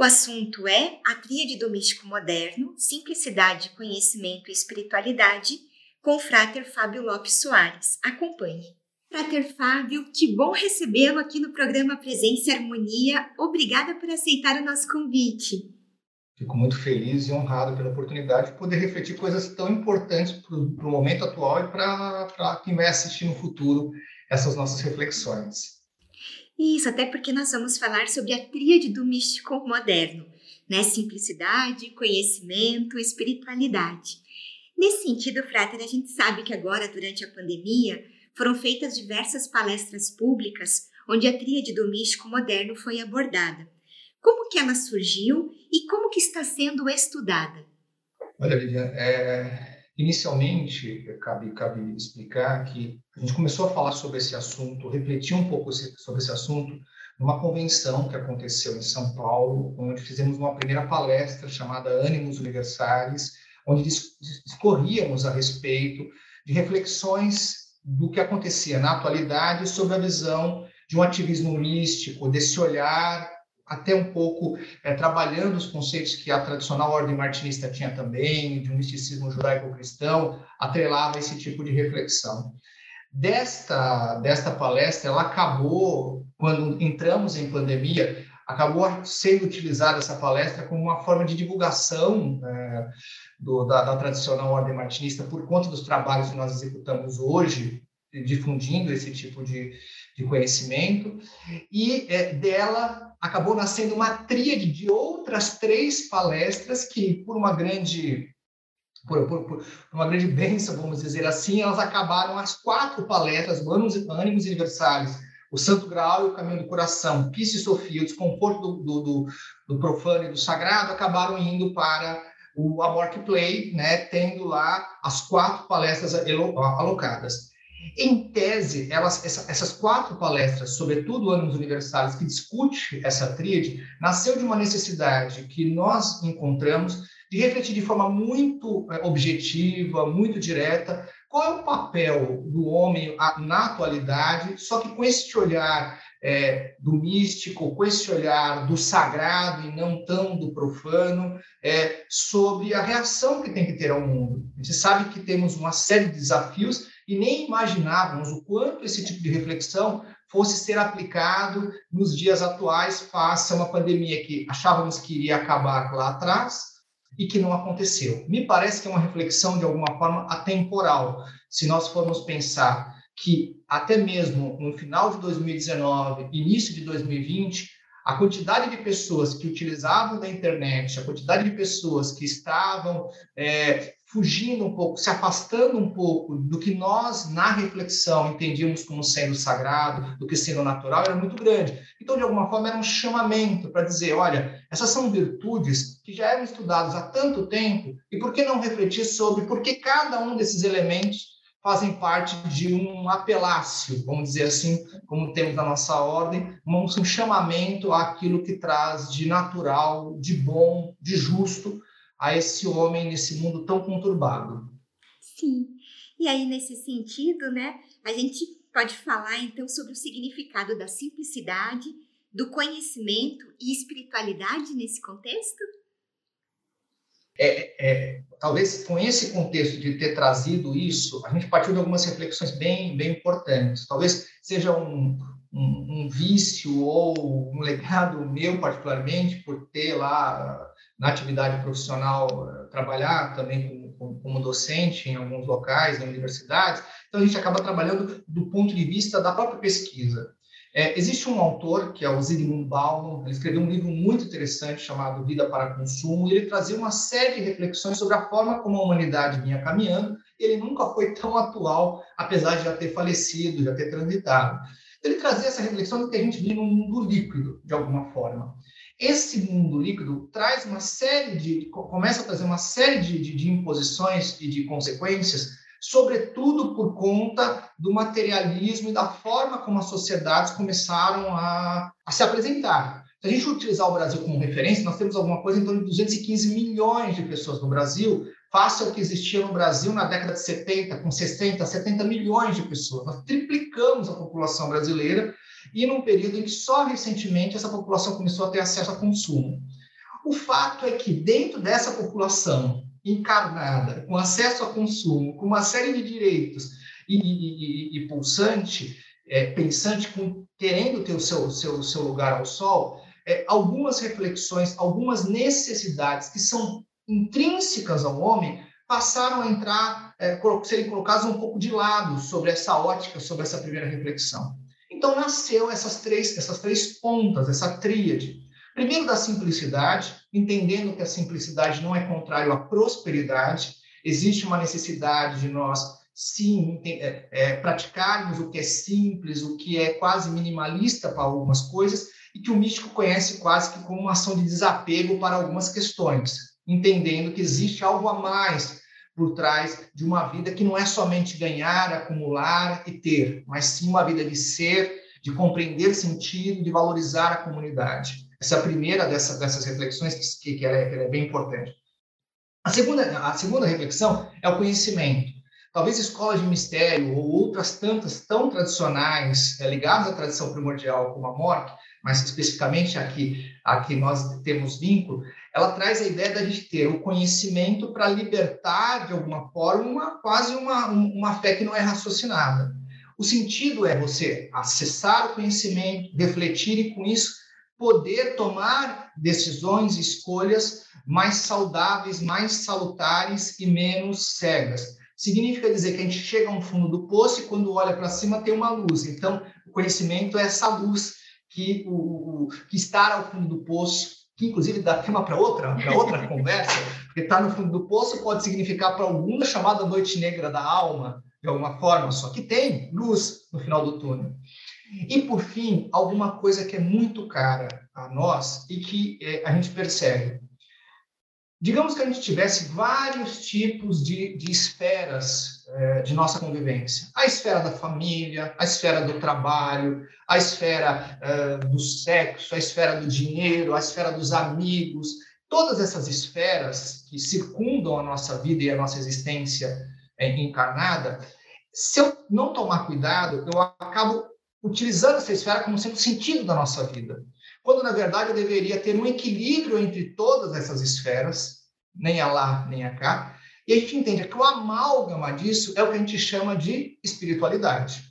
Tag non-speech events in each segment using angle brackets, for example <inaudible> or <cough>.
O assunto é a tríade do místico moderno, simplicidade, conhecimento e espiritualidade, com o frater Fábio Lopes Soares. Acompanhe. Frater Fábio, que bom recebê-lo aqui no programa Presença e Harmonia. Obrigada por aceitar o nosso convite. Fico muito feliz e honrado pela oportunidade de poder refletir coisas tão importantes para o momento atual e para quem vai assistir no futuro essas nossas reflexões. Isso, até porque nós vamos falar sobre a tríade do místico moderno, né? Simplicidade, conhecimento, espiritualidade. Nesse sentido, Frater, a gente sabe que agora, durante a pandemia, foram feitas diversas palestras públicas onde a tríade do místico moderno foi abordada. Como que ela surgiu e como que está sendo estudada? Olha, Lilian, é, inicialmente, cabe, cabe explicar que a gente começou a falar sobre esse assunto, refletir um pouco sobre esse assunto numa convenção que aconteceu em São Paulo, onde fizemos uma primeira palestra chamada Ânimos Universais, onde discorríamos a respeito de reflexões do que acontecia na atualidade sobre a visão de um ativismo místico, desse olhar até um pouco é, trabalhando os conceitos que a tradicional ordem martinista tinha também, de um misticismo judaico-cristão, atrelava esse tipo de reflexão. Desta, desta palestra, ela acabou, quando entramos em pandemia, acabou sendo utilizada essa palestra como uma forma de divulgação é, do, da, da, tradicional ordem martinista por conta dos trabalhos que nós executamos hoje, difundindo esse tipo de, de conhecimento, e é, dela acabou nascendo uma tríade de outras três palestras que, por uma grande por, por, por, uma grande bênção, vamos dizer assim, elas acabaram as quatro palestras, Ânimos, Ânimos Universais, o Santo Graal e o Caminho do Coração, Peace e Sofia, o Desconforto do, do, do, do Profano e do Sagrado, acabaram indo para o Amorque Play, né, tendo lá as quatro palestras alocadas. Em tese, elas, essa, essas quatro palestras, sobretudo Ânimos Universais, que discute essa tríade, nasceu de uma necessidade que nós encontramos de refletir de forma muito é, objetiva, muito direta, qual é o papel do homem na atualidade, só que com esse olhar é, do místico, com esse olhar do sagrado e não tão do profano, é, sobre a reação que tem que ter ao mundo. A gente sabe que temos uma série de desafios e nem imaginávamos o quanto esse tipo de reflexão fosse ser aplicado nos dias atuais face a uma pandemia que achávamos que iria acabar lá atrás e que não aconteceu. Me parece que é uma reflexão de alguma forma atemporal. Se nós formos pensar que até mesmo no final de 2019, início de 2020, a quantidade de pessoas que utilizavam da internet, a quantidade de pessoas que estavam é, fugindo um pouco, se afastando um pouco do que nós, na reflexão, entendíamos como sendo sagrado, do que sendo natural, era muito grande. Então, de alguma forma, era um chamamento para dizer: olha, essas são virtudes que já eram estudadas há tanto tempo, e por que não refletir sobre por que cada um desses elementos fazem parte de um apelácio, vamos dizer assim, como temos na nossa ordem, um chamamento àquilo que traz de natural, de bom, de justo a esse homem nesse mundo tão conturbado. Sim. E aí, nesse sentido, né, a gente pode falar então sobre o significado da simplicidade, do conhecimento e espiritualidade nesse contexto? É, é, talvez com esse contexto de ter trazido isso, a gente partiu de algumas reflexões bem, bem importantes. Talvez seja um, um, um vício ou um legado meu, particularmente, por ter lá na atividade profissional, eh, trabalhar também como, como, docente em alguns locais, em universidades, então a gente acaba trabalhando do ponto de vista da própria pesquisa. É, existe um autor, que é o Zygmunt Bauman, ele escreveu um livro muito interessante chamado Vida para Consumo, e ele trazia uma série de reflexões sobre a forma como a humanidade vinha caminhando, e ele nunca foi tão atual, apesar de já ter falecido, já ter transitado. Ele trazia essa reflexão de que a gente vive num mundo líquido, de alguma forma. Esse mundo líquido traz uma série de, começa a trazer uma série de, de, de imposições e de consequências, sobretudo por conta do materialismo e da forma como as sociedades começaram a, a se apresentar. Se a gente utilizar o Brasil como referência, nós temos alguma coisa em torno de 215 milhões de pessoas no Brasil, face ao que existia no Brasil na década de 70, com 60, 70 milhões de pessoas. Nós triplicamos a população brasileira e num período em que só recentemente essa população começou a ter acesso a consumo. O fato é que dentro dessa população encarnada, com acesso a consumo, com uma série de direitos e, e, e, e pulsante, é, pensante, com, querendo ter o seu, seu, seu lugar ao sol, é, algumas reflexões, algumas necessidades que são intrínsecas ao homem passaram a entrar, é, serem colocadas um pouco de lado sobre essa ótica, sobre essa primeira reflexão. Então nasceu essas três, essas três pontas, essa tríade. Primeiro da simplicidade, entendendo que a simplicidade não é contrário à prosperidade, existe uma necessidade de nós sim é, é, praticarmos o que é simples, o que é quase minimalista para algumas coisas e que o místico conhece quase que como uma ação de desapego para algumas questões, entendendo que existe algo a mais por trás de uma vida que não é somente ganhar, acumular e ter, mas sim uma vida de ser, de compreender sentido, de valorizar a comunidade. Essa primeira dessa, dessas reflexões que, que, ela é, que ela é bem importante. A segunda, a segunda reflexão é o conhecimento. Talvez escolas de mistério ou outras tantas tão tradicionais, é, ligadas à tradição primordial como a morte, mas especificamente aqui, a que nós temos vínculo, ela traz a ideia da gente ter o conhecimento para libertar, de alguma forma, quase uma, uma fé que não é raciocinada. O sentido é você acessar o conhecimento, refletir e, com isso, poder tomar decisões, escolhas mais saudáveis, mais salutares e menos cegas. Significa dizer que a gente chega ao fundo do poço e quando olha para cima tem uma luz. Então, o conhecimento é essa luz que, o, o que está ao fundo do poço que inclusive dá tema para outra, para outra <laughs> conversa, porque estar tá no fundo do poço pode significar para alguns a chamada noite negra da alma, de alguma forma, só que tem luz no final do túnel. E, por fim, alguma coisa que é muito cara a nós e que é, a gente percebe. Digamos que a gente tivesse vários tipos de, de esferas é, de nossa convivência. A esfera da família, a esfera do trabalho, a esfera é, do sexo, a esfera do dinheiro, a esfera dos amigos. Todas essas esferas que circundam a nossa vida e a nossa existência é, encarnada, se eu não tomar cuidado, eu acabo utilizando essa esfera como sendo sentido da nossa vida quando na verdade eu deveria ter um equilíbrio entre todas essas esferas, nem a lá, nem a cá, e a gente entende que o amálgama disso é o que a gente chama de espiritualidade.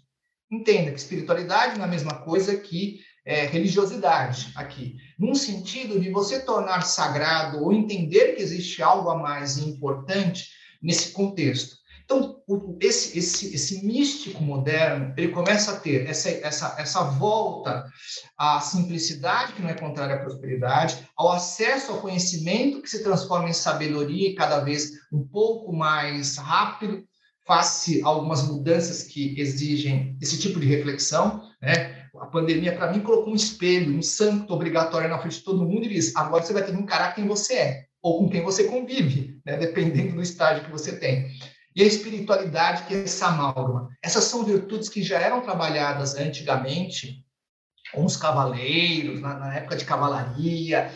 Entenda que espiritualidade não é a mesma coisa que é, religiosidade aqui, num sentido de você tornar sagrado ou entender que existe algo a mais importante nesse contexto. Então, esse, esse, esse místico moderno, ele começa a ter essa, essa, essa volta à simplicidade, que não é contrária à prosperidade, ao acesso ao conhecimento, que se transforma em sabedoria e cada vez um pouco mais rápido, face a algumas mudanças que exigem esse tipo de reflexão, né? A pandemia, para mim, colocou um espelho, um santo obrigatório na frente de todo mundo e diz: agora você vai ter que encarar quem você é, ou com quem você convive, né? dependendo do estágio que você tem e a espiritualidade, que é essa amálgama. Essas são virtudes que já eram trabalhadas antigamente com os cavaleiros, na, na época de cavalaria,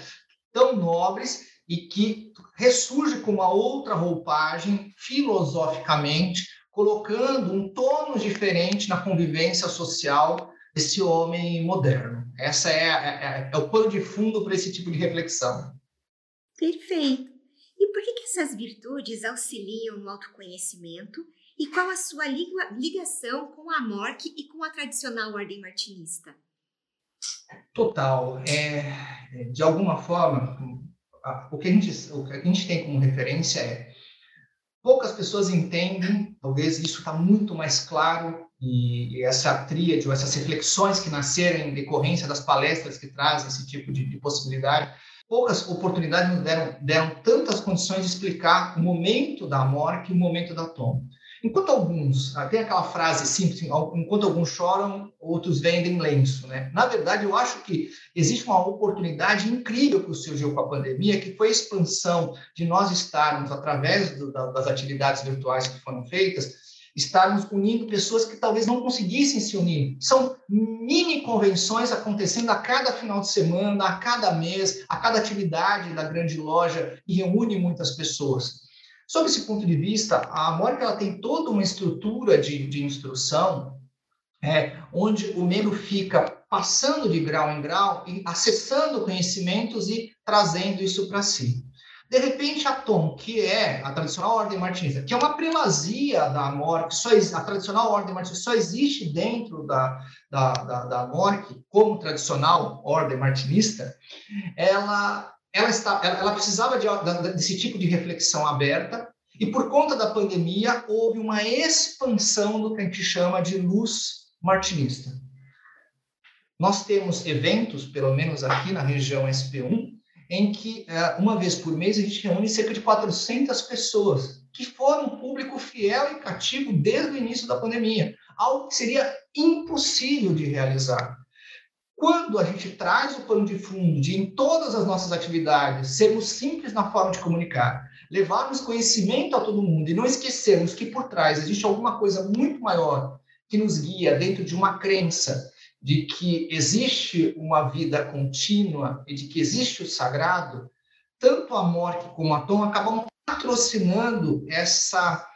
tão nobres e que ressurge com uma outra roupagem, filosoficamente, colocando um tono diferente na convivência social desse homem moderno. Essa é, é, é o pano de fundo para esse tipo de reflexão. Perfeito. E por que, que essas virtudes auxiliam no autoconhecimento e qual a sua ligação com a morte e com a tradicional ordem martinista? Total. É, de alguma forma, o que, gente, o que a gente tem como referência é poucas pessoas entendem, talvez isso está muito mais claro, e essa tríade, ou essas reflexões que nasceram em decorrência das palestras que trazem esse tipo de, de possibilidade, poucas oportunidades nos deram, deram tantas condições de explicar o momento da morte e o momento da tomba. Enquanto alguns, ah, tem aquela frase simples, enquanto alguns choram, outros vendem lenço, né? Na verdade, eu acho que existe uma oportunidade incrível que surgiu com a pandemia, que foi a expansão de nós estarmos, através do, das atividades virtuais que foram feitas, estarmos unindo pessoas que talvez não conseguissem se unir. São mini convenções acontecendo a cada final de semana, a cada mês, a cada atividade da grande loja e reúne muitas pessoas. Sob esse ponto de vista, a Mônica ela tem toda uma estrutura de, de instrução é, onde o membro fica passando de grau em grau e acessando conhecimentos e trazendo isso para si. De repente, a Tom, que é a tradicional ordem martinista, que é uma primazia da que só, a tradicional ordem martinista só existe dentro da, da, da, da como tradicional ordem martinista, ela, ela, está, ela, ela precisava de, desse tipo de reflexão aberta, e por conta da pandemia, houve uma expansão do que a gente chama de luz martinista. Nós temos eventos, pelo menos aqui na região SP1, em que é, uma vez por mês a gente reúne cerca de 400 pessoas, que foram um público fiel e cativo desde o início da pandemia, algo que seria impossível de realizar. Quando a gente traz o plano de fundo de, em todas as nossas atividades, sermos simples na forma de comunicar, levarmos conhecimento a todo mundo e não esquecermos que por trás existe alguma coisa muito maior que nos guia dentro de uma crença de que existe uma vida contínua e de que existe o sagrado, tanto a morte como a tom acabam patrocinando essa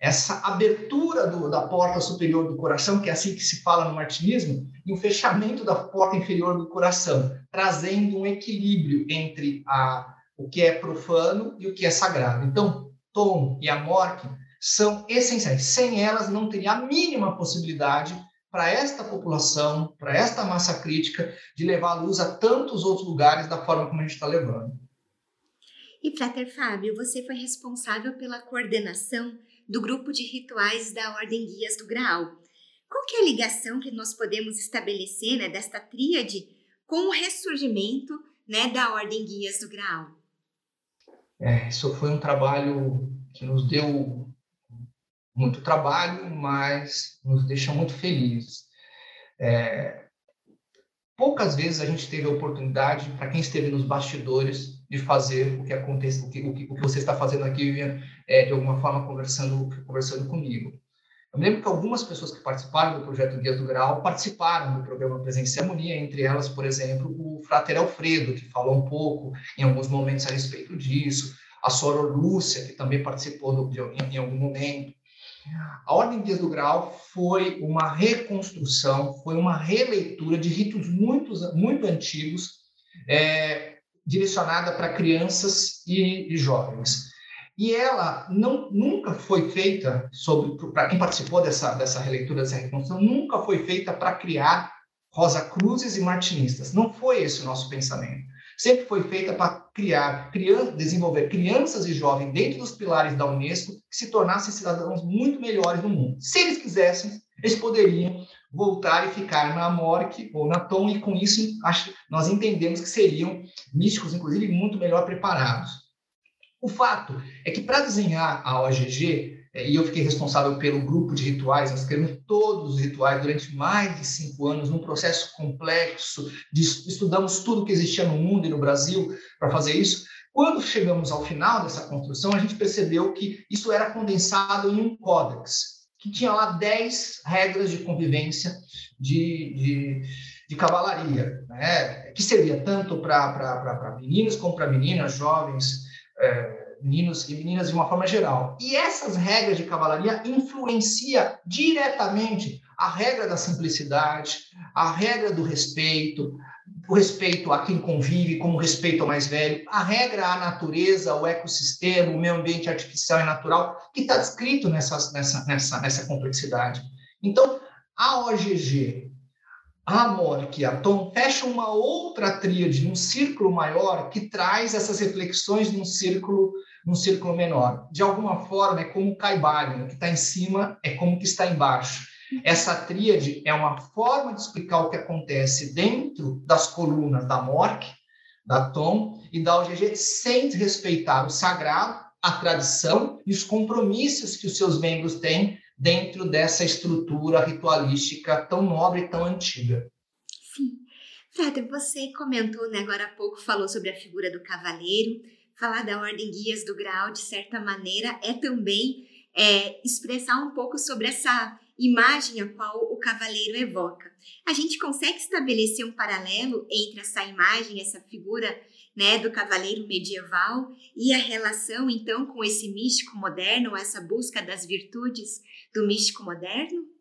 essa abertura do, da porta superior do coração, que é assim que se fala no martinismo, e o fechamento da porta inferior do coração, trazendo um equilíbrio entre a, o que é profano e o que é sagrado. Então, Tom e a morte são essenciais. Sem elas, não teria a mínima possibilidade para esta população, para esta massa crítica, de levar a luz a tantos outros lugares da forma como a gente está levando. E, Frater Fábio, você foi responsável pela coordenação do grupo de rituais da Ordem Guias do Graal. Qual que é a ligação que nós podemos estabelecer né, desta tríade com o ressurgimento né, da Ordem Guias do Graal? É, isso foi um trabalho que nos deu muito trabalho, mas nos deixa muito felizes. É, poucas vezes a gente teve a oportunidade, para quem esteve nos bastidores, de fazer o que acontece, o que, o que, o que você está fazendo aqui, é, de alguma forma conversando, conversando comigo. Eu lembro que algumas pessoas que participaram do projeto Guia do Grau participaram do programa Presença e Harmonia, entre elas, por exemplo, o Frater Alfredo, que falou um pouco em alguns momentos a respeito disso, a Soror Lúcia, que também participou do, de, em, em algum momento. A Ordem Dias do Grau foi uma reconstrução, foi uma releitura de ritos muito, muito antigos, é, direcionada para crianças e, e, jovens. E ela não, nunca foi feita, para quem participou dessa, dessa releitura, dessa reconstrução, nunca foi feita para criar Rosa Cruzes e martinistas. Não foi esse o nosso pensamento sempre foi feita para criar, criar, desenvolver crianças e jovens dentro dos pilares da Unesco que se tornassem cidadãos muito melhores no mundo. Se eles quisessem, eles poderiam voltar e ficar na Morque ou na Tom, e com isso acho, nós entendemos que seriam místicos, inclusive, muito melhor preparados. O fato é que para desenhar a OGG, e eu fiquei responsável pelo grupo de rituais, nós criamos todos os rituais durante mais de cinco anos, num processo complexo, de, estudamos tudo que existia no mundo e no Brasil para fazer isso. Quando chegamos ao final dessa construção, a gente percebeu que isso era condensado em um códex, que tinha lá dez regras de convivência de, de, de cavalaria, né? que servia tanto para meninos como para meninas, jovens, é, meninos e meninas de uma forma geral. E essas regras de cavalaria influencia diretamente a regra da simplicidade, a regra do respeito, o respeito a quem convive, como respeito ao mais velho, a regra à natureza, ao ecossistema, o meio ambiente artificial e natural, que está descrito nessa, nessa, nessa, nessa complexidade. Então, a OGG, Amor e Atom fecham uma outra tríade, um círculo maior que traz essas reflexões num círculo num círculo menor. De alguma forma, é como o Caibalion, o que está em cima é como o que está embaixo. Essa tríade é uma forma de explicar o que acontece dentro das colunas da Mork, da Tom e da OGG, sem respeitar o sagrado, a tradição e os compromissos que os seus membros têm dentro dessa estrutura ritualística tão nobre e tão antiga. Sim. Frater, você comentou né, agora há pouco, falou sobre a figura do cavaleiro, falar da ordem guias do grau, de certa maneira, é também é, expressar um pouco sobre essa imagem a qual o cavaleiro evoca. A gente consegue estabelecer um paralelo entre essa imagem, essa figura né, do cavaleiro medieval e a relação, então, com esse místico moderno, essa busca das virtudes do místico moderno?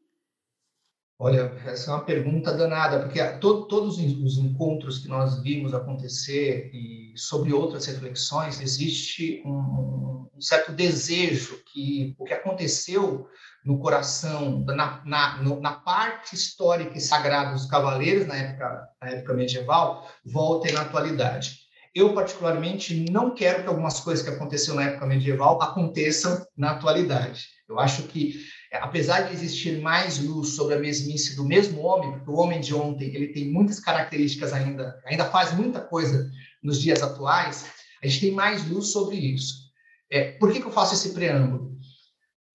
Olha, essa é uma pergunta danada, porque to, todos os encontros que nós vimos acontecer e sobre outras reflexões, existe um, um certo desejo que o que aconteceu no coração, na, na, no, na parte histórica e sagrada dos cavaleiros na época, na época medieval, voltem na atualidade. Eu, particularmente, não quero que algumas coisas que aconteceram na época medieval aconteçam na atualidade. Eu acho que apesar de existir mais luz sobre a mesmice do mesmo homem, porque o homem de ontem ele tem muitas características ainda, ainda faz muita coisa nos dias atuais, a gente tem mais luz sobre isso. É, por que, que eu faço esse preâmbulo?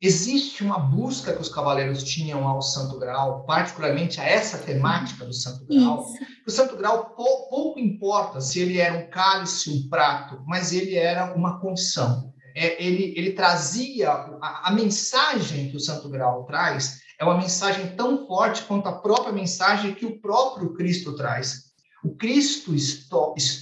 Existe uma busca que os cavaleiros tinham ao Santo Grau, particularmente a essa temática do Santo Grau. O Santo Grau pouco, pouco importa se ele era um cálice, um prato, mas ele era uma condição é, ele, ele trazia a, a, mensagem que o Santo Grau traz é uma mensagem tão forte quanto a própria mensagem que o próprio Cristo traz. O Cristo,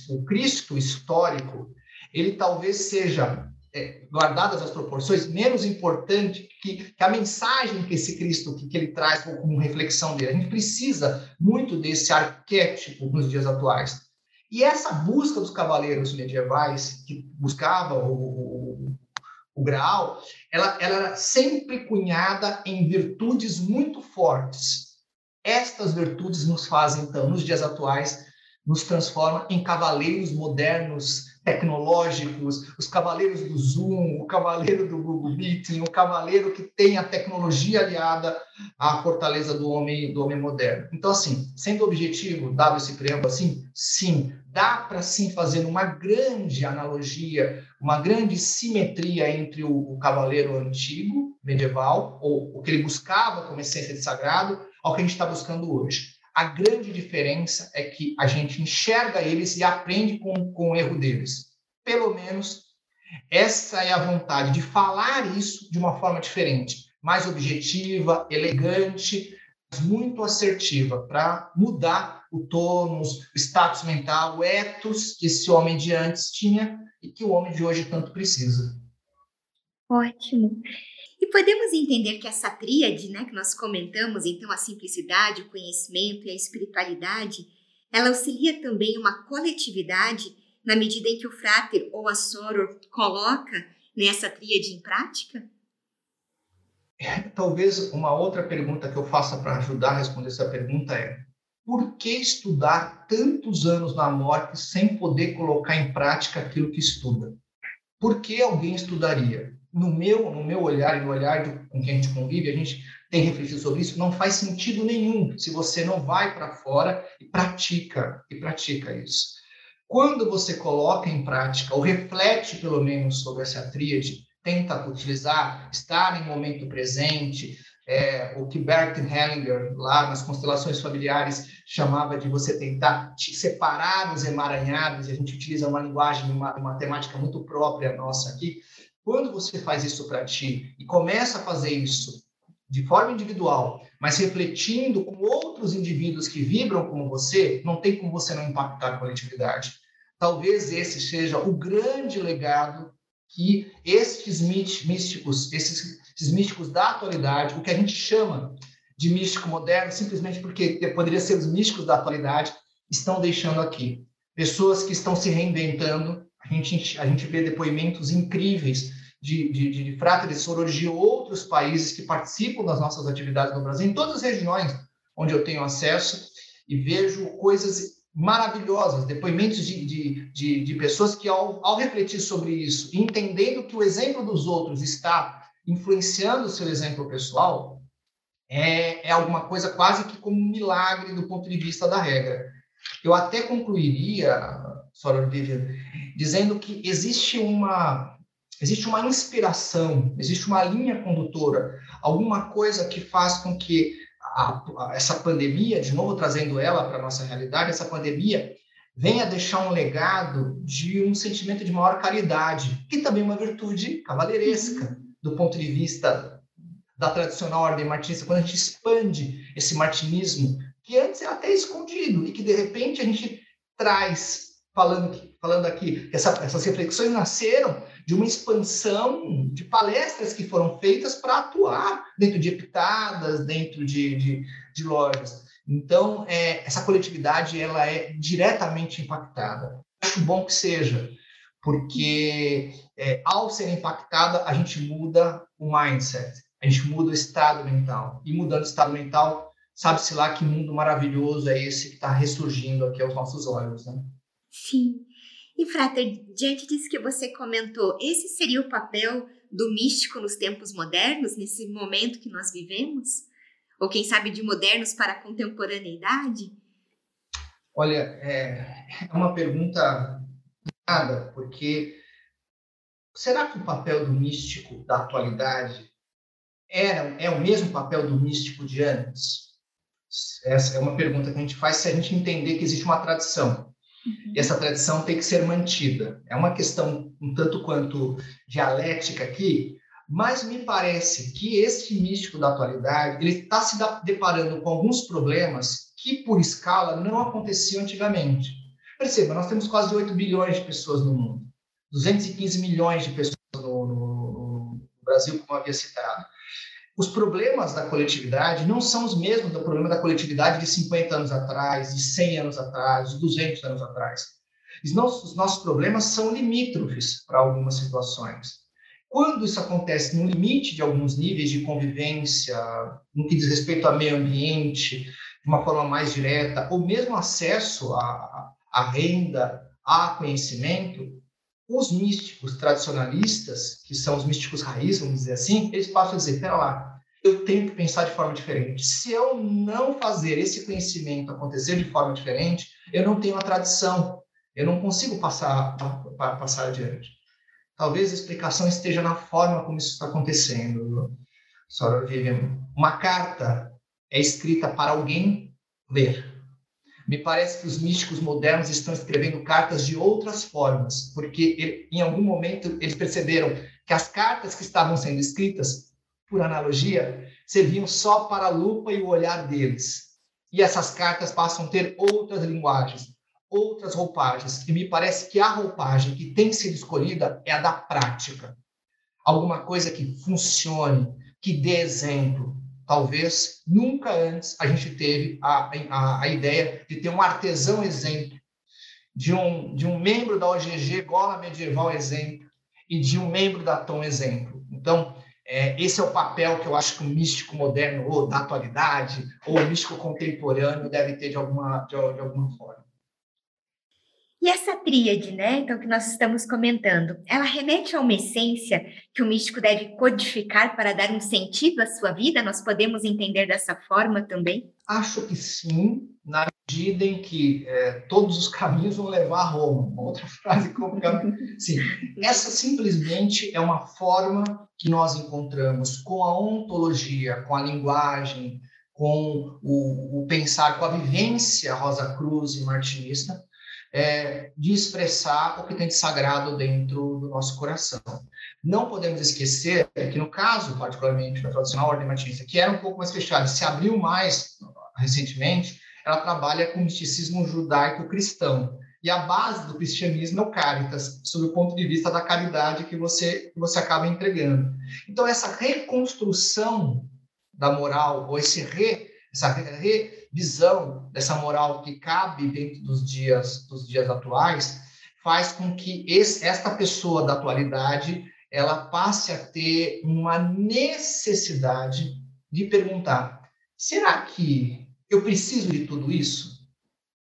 o Cristo histórico, ele talvez seja, é, guardadas as proporções, menos importante que, que, a mensagem que esse Cristo que, que ele traz como reflexão dele. A gente precisa muito desse arquétipo nos dias atuais. E essa busca dos cavaleiros medievais, que buscavam o, o, o Graal, ela, ela era sempre cunhada em virtudes muito fortes. Estas virtudes nos fazem, então, nos dias atuais, nos transforma em cavaleiros modernos, tecnológicos, os cavaleiros do Zoom, o cavaleiro do Google Meeting, o cavaleiro que tem a tecnologia aliada à fortaleza do homem do homem moderno. Então, assim, sendo objetivo, dado esse preâmbulo assim, sim, dá para sim fazer uma grande analogia, uma grande simetria entre o, o cavaleiro antigo, medieval, ou o que ele buscava como essência de sagrado, ao que a gente está buscando hoje. A grande diferença é que a gente enxerga eles e aprende com, com o erro deles. Pelo menos essa é a vontade de falar isso de uma forma diferente, mais objetiva, elegante, muito assertiva, para mudar o tônus, o status mental, o ethos que esse homem de antes tinha e que o homem de hoje tanto precisa. Ótimo. Podemos entender que essa tríade, né, que nós comentamos, então a simplicidade, o conhecimento e a espiritualidade, ela auxilia também uma coletividade na medida em que o fráter ou a soror coloca nessa tríade em prática? É, talvez uma outra pergunta que eu faça para ajudar a responder essa pergunta é: por que estudar tantos anos na morte sem poder colocar em prática aquilo que estuda? Por que alguém estudaria? No meu, no meu olhar e no olhar de, com quem a gente convive, a gente tem refletido sobre isso, não faz sentido nenhum se você não vai para fora e pratica, e pratica isso. Quando você coloca em prática, ou reflete pelo menos sobre essa tríade, tenta utilizar, estar em momento presente, é, o que Bert Hellinger, lá nas constelações familiares, chamava de você tentar separar os emaranhados, e a gente utiliza uma linguagem, uma, uma temática muito própria nossa aqui, quando você faz isso para ti e começa a fazer isso de forma individual, mas refletindo com outros indivíduos que vibram como você, não tem como você não impactar a coletividade. Talvez esse seja o grande legado que estes místicos, esses, esses místicos da atualidade, o que a gente chama de místico moderno, simplesmente porque poderia ser os místicos da atualidade, estão deixando aqui. Pessoas que estão se reinventando, a gente, a gente vê depoimentos incríveis de, de, de, sorores de outros países que participam das nossas atividades no Brasil, em todas as regiões onde eu tenho acesso, e vejo coisas maravilhosas, depoimentos de, de, de, de pessoas que, ao, ao refletir sobre isso, entendendo que o exemplo dos outros está influenciando o seu exemplo pessoal, é, é alguma coisa quase que como um milagre do ponto de vista da regra. Eu até concluiria, Soror Vivian, dizendo que existe uma existe uma inspiração, existe uma linha condutora, alguma coisa que faz com que a, a, essa pandemia, de novo trazendo ela para a nossa realidade, essa pandemia venha deixar um legado de um sentimento de maior caridade, que também é uma virtude cavaleiresca, do ponto de vista da tradicional ordem martinista, quando a gente expande esse martinismo, que antes era até escondido, e que de repente a gente traz falando, falando aqui, essa, essas reflexões nasceram de uma expansão de palestras que foram feitas para atuar dentro de epitadas, dentro de, de, de lojas. Então, é, essa coletividade ela é diretamente impactada. Acho bom que seja, porque é, ao ser impactada, a gente muda o mindset, a gente muda o estado mental. E mudando o estado mental, sabe-se lá que mundo maravilhoso é esse que está ressurgindo aqui aos nossos olhos. Né? Sim. E, Frater, diante disso que você comentou, esse seria o papel do místico nos tempos modernos, nesse momento que nós vivemos? Ou quem sabe de modernos para a contemporaneidade? Olha, é, é uma pergunta nada, porque será que o papel do místico da atualidade era, é o mesmo papel do místico de antes? Essa é uma pergunta que a gente faz se a gente entender que existe uma tradição. Uhum. E essa tradição tem que ser mantida. É uma questão um tanto quanto dialética aqui, mas me parece que esse místico da atualidade ele está se deparando com alguns problemas que, por escala, não aconteciam antigamente. Perceba, nós temos quase 8 bilhões de pessoas no mundo, 215 milhões de pessoas no, no, no Brasil, como havia citado. Os problemas da coletividade não são os mesmos do problema da coletividade de 50 anos atrás, de 100 anos atrás, de 200 anos atrás. Os nossos, os nossos problemas são limítrofes para algumas situações. Quando isso acontece no limite de alguns níveis de convivência, no que diz respeito ao meio ambiente, de uma forma mais direta, ou mesmo acesso à, à renda, a conhecimento, os místicos tradicionalistas, que são os místicos raiz, vamos dizer assim, eles passam a dizer: pera lá, eu tenho que pensar de forma diferente. Se eu não fazer esse conhecimento acontecer de forma diferente, eu não tenho a tradição, eu não consigo passar, passar adiante. Talvez a explicação esteja na forma como isso está acontecendo. Sra. Vivian, uma carta é escrita para alguém ler. Me parece que os místicos modernos estão escrevendo cartas de outras formas, porque ele, em algum momento eles perceberam que as cartas que estavam sendo escritas, por analogia, serviam só para a lupa e o olhar deles. E essas cartas passam a ter outras linguagens, outras roupagens. E me parece que a roupagem que tem sido escolhida é a da prática. Alguma coisa que funcione, que dê exemplo. Talvez nunca antes a gente teve a, a, a ideia de ter um artesão exemplo, de um, de um membro da OGG Gola Medieval exemplo, e de um membro da Tom exemplo. Então, é, esse é o papel que eu acho que o místico moderno, ou da atualidade, ou o místico contemporâneo deve ter de alguma, de, de alguma forma. E essa tríade, né, então, que nós estamos comentando, ela remete a uma essência que o místico deve codificar para dar um sentido à sua vida? Nós podemos entender dessa forma também? Acho que sim, na medida em que é, todos os caminhos vão levar a Roma. Outra <laughs> frase complicada. Sim, essa simplesmente é uma forma que nós encontramos com a ontologia, com a linguagem, com o, o pensar, com a vivência Rosa Cruz e martinista, é, de expressar o que tem de sagrado dentro do nosso coração. Não podemos esquecer que, no caso, particularmente da tradicional ordem martinista, que era um pouco mais fechada, se abriu mais recentemente, ela trabalha com o misticismo judaico-cristão. E a base do cristianismo é o caritas, sob o ponto de vista da caridade que você, que você acaba entregando. Então, essa reconstrução da moral, ou esse re, essa re, visão dessa moral que cabe dentro dos dias dos dias atuais faz com que esse, esta pessoa da atualidade ela passe a ter uma necessidade de perguntar: será que eu preciso de tudo isso?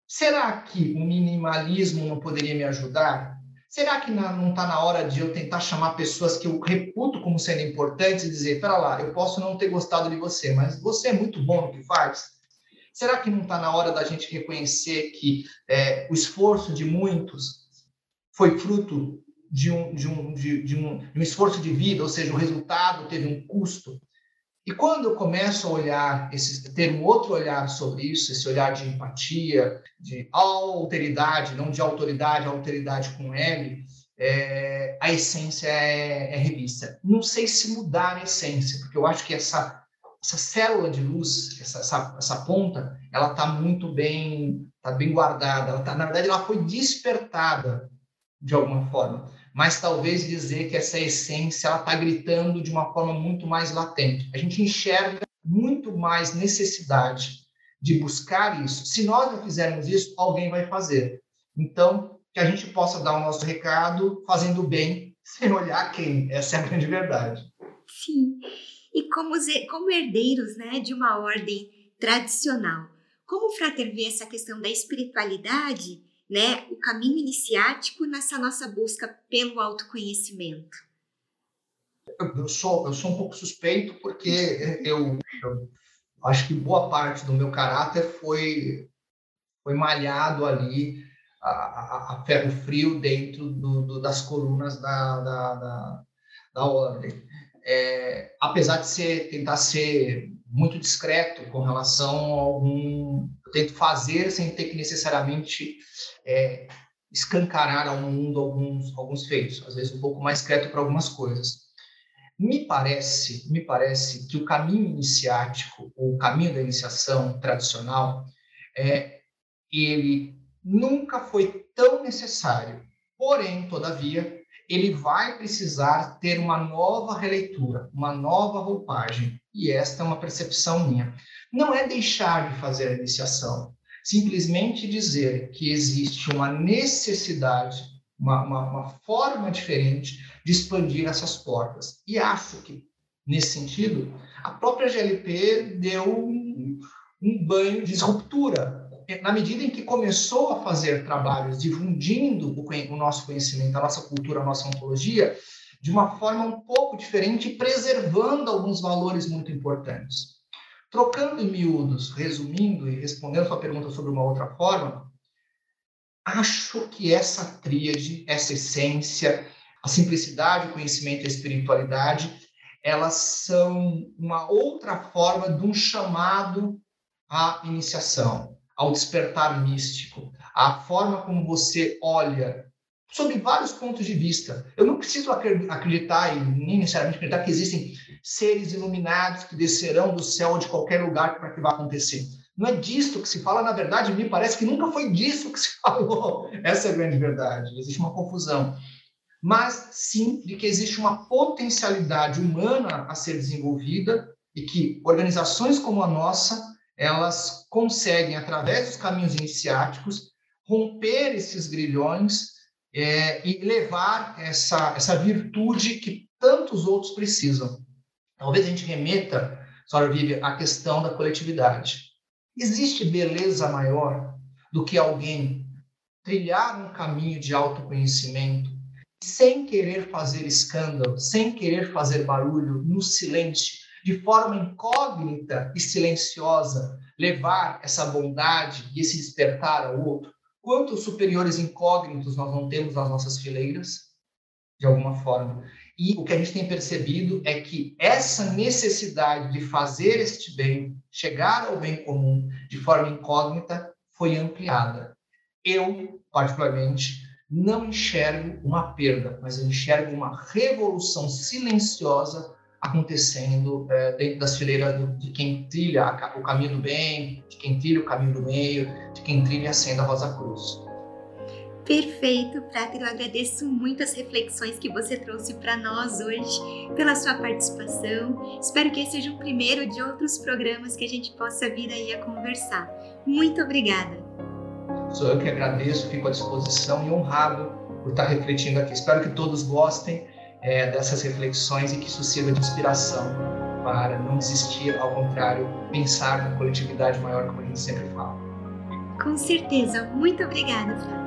Será que o minimalismo não poderia me ajudar? Será que não está na hora de eu tentar chamar pessoas que eu reputo como sendo importantes e dizer: para lá, eu posso não ter gostado de você, mas você é muito bom no que faz? Será que não está na hora da gente reconhecer que é, o esforço de muitos foi fruto de um, de, um, de, de, um, de um esforço de vida, ou seja, o resultado teve um custo? E quando eu começo a olhar, esse, ter um outro olhar sobre isso, esse olhar de empatia, de alteridade, não de autoridade, alteridade com L, é, a essência é, é, revista. Não sei se mudar a essência, porque eu acho que essa essa célula de luz, essa, essa, essa ponta, ela está muito bem, tá bem guardada. Ela tá, na verdade, ela foi despertada de alguma forma. Mas talvez dizer que essa essência ela está gritando de uma forma muito mais latente. A gente enxerga muito mais necessidade de buscar isso. Se nós não fizermos isso, alguém vai fazer. Então, que a gente possa dar o nosso recado fazendo bem, <laughs> sem olhar quem. Essa é a grande verdade. Sim. E como, como herdeiros né, de uma ordem tradicional, como o Frater vê essa questão da espiritualidade, né, o caminho iniciático nessa nossa busca pelo autoconhecimento? Eu sou, eu sou um pouco suspeito porque eu, eu acho que boa parte do meu caráter foi, foi malhado ali a, a, a ferro frio dentro do, do, das colunas da, da, da, da ordem. É, apesar de ser, tentar ser muito discreto com relação a algum. Eu tento fazer sem ter que necessariamente é, escancarar ao mundo alguns, alguns feitos, às vezes um pouco mais discreto para algumas coisas. Me parece, me parece que o caminho iniciático, o caminho da iniciação tradicional, é, ele nunca foi tão necessário. Porém, todavia, ele vai precisar ter uma nova releitura, uma nova roupagem. E esta é uma percepção minha. Não é deixar de fazer a iniciação, simplesmente dizer que existe uma necessidade, uma, uma, uma forma diferente de expandir essas portas. E acho que, nesse sentido, a própria GLP deu um, um banho de ruptura na medida em que começou a fazer trabalhos difundindo o, o nosso conhecimento, a nossa cultura, a nossa ontologia, de uma forma um pouco diferente, preservando alguns valores muito importantes. Trocando em miúdos, resumindo e respondendo a sua pergunta sobre uma outra forma, acho que essa tríade, essa essência, a simplicidade, o conhecimento e a espiritualidade, elas são uma outra forma de um chamado à iniciação, ao despertar místico, à forma como você olha sob vários pontos de vista. Eu não preciso acreditar e nem necessariamente acreditar que existem seres iluminados que descerão do céu de qualquer lugar para que vá acontecer. Não é disso que se fala, na verdade, me parece que nunca foi disso que se <laughs> falou. Essa é a grande verdade. Existe uma confusão. Mas sim de que existe uma potencialidade humana a ser desenvolvida e que organizações como a nossa, elas conseguem, através dos caminhos iniciáticos, romper esses grilhões é, e levar essa, essa virtude que tantos outros precisam. Talvez a gente remeta, senhora Vivi, à questão da coletividade. Existe beleza maior do que alguém trilhar um caminho de autoconhecimento sem querer fazer escândalo, sem querer fazer barulho, no silêncio, de forma incógnita e silenciosa, levar essa bondade e esse despertar ao outro? Quantos superiores incógnitos nós não temos nas nossas fileiras, de alguma forma? E o que a gente tem percebido é que essa necessidade de fazer este bem, chegar ao bem comum de forma incógnita, foi ampliada. Eu, particularmente, não enxergo uma perda, mas eu enxergo uma revolução silenciosa acontecendo é, dentro das fileiras do, de quem trilha o caminho do bem, de quem trilha o caminho do meio, de quem trilha a senda Rosa Cruz. Perfeito, Prater. Eu agradeço muito as reflexões que você trouxe para nós hoje, pela sua participação. Espero que esse seja o primeiro de outros programas que a gente possa vir aí a conversar. Muito obrigada. Sou eu que agradeço, fico à disposição e honrado por estar refletindo aqui. Espero que todos gostem é, dessas reflexões e que isso sirva de inspiração para não desistir, ao contrário, pensar na coletividade maior, como a gente sempre fala. Com certeza. Muito obrigada, Flávio.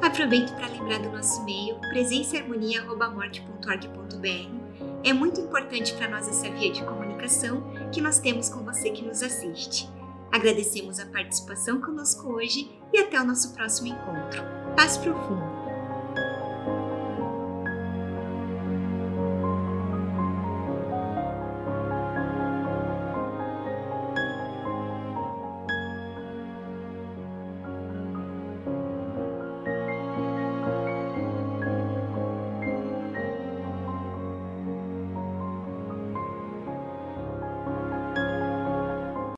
Aproveito para lembrar do nosso e-mail presençaharmonia.morte.org.br. É muito importante para nós essa via de comunicação que nós temos com você que nos assiste. Agradecemos a participação conosco hoje e até o nosso próximo encontro. Paz profunda!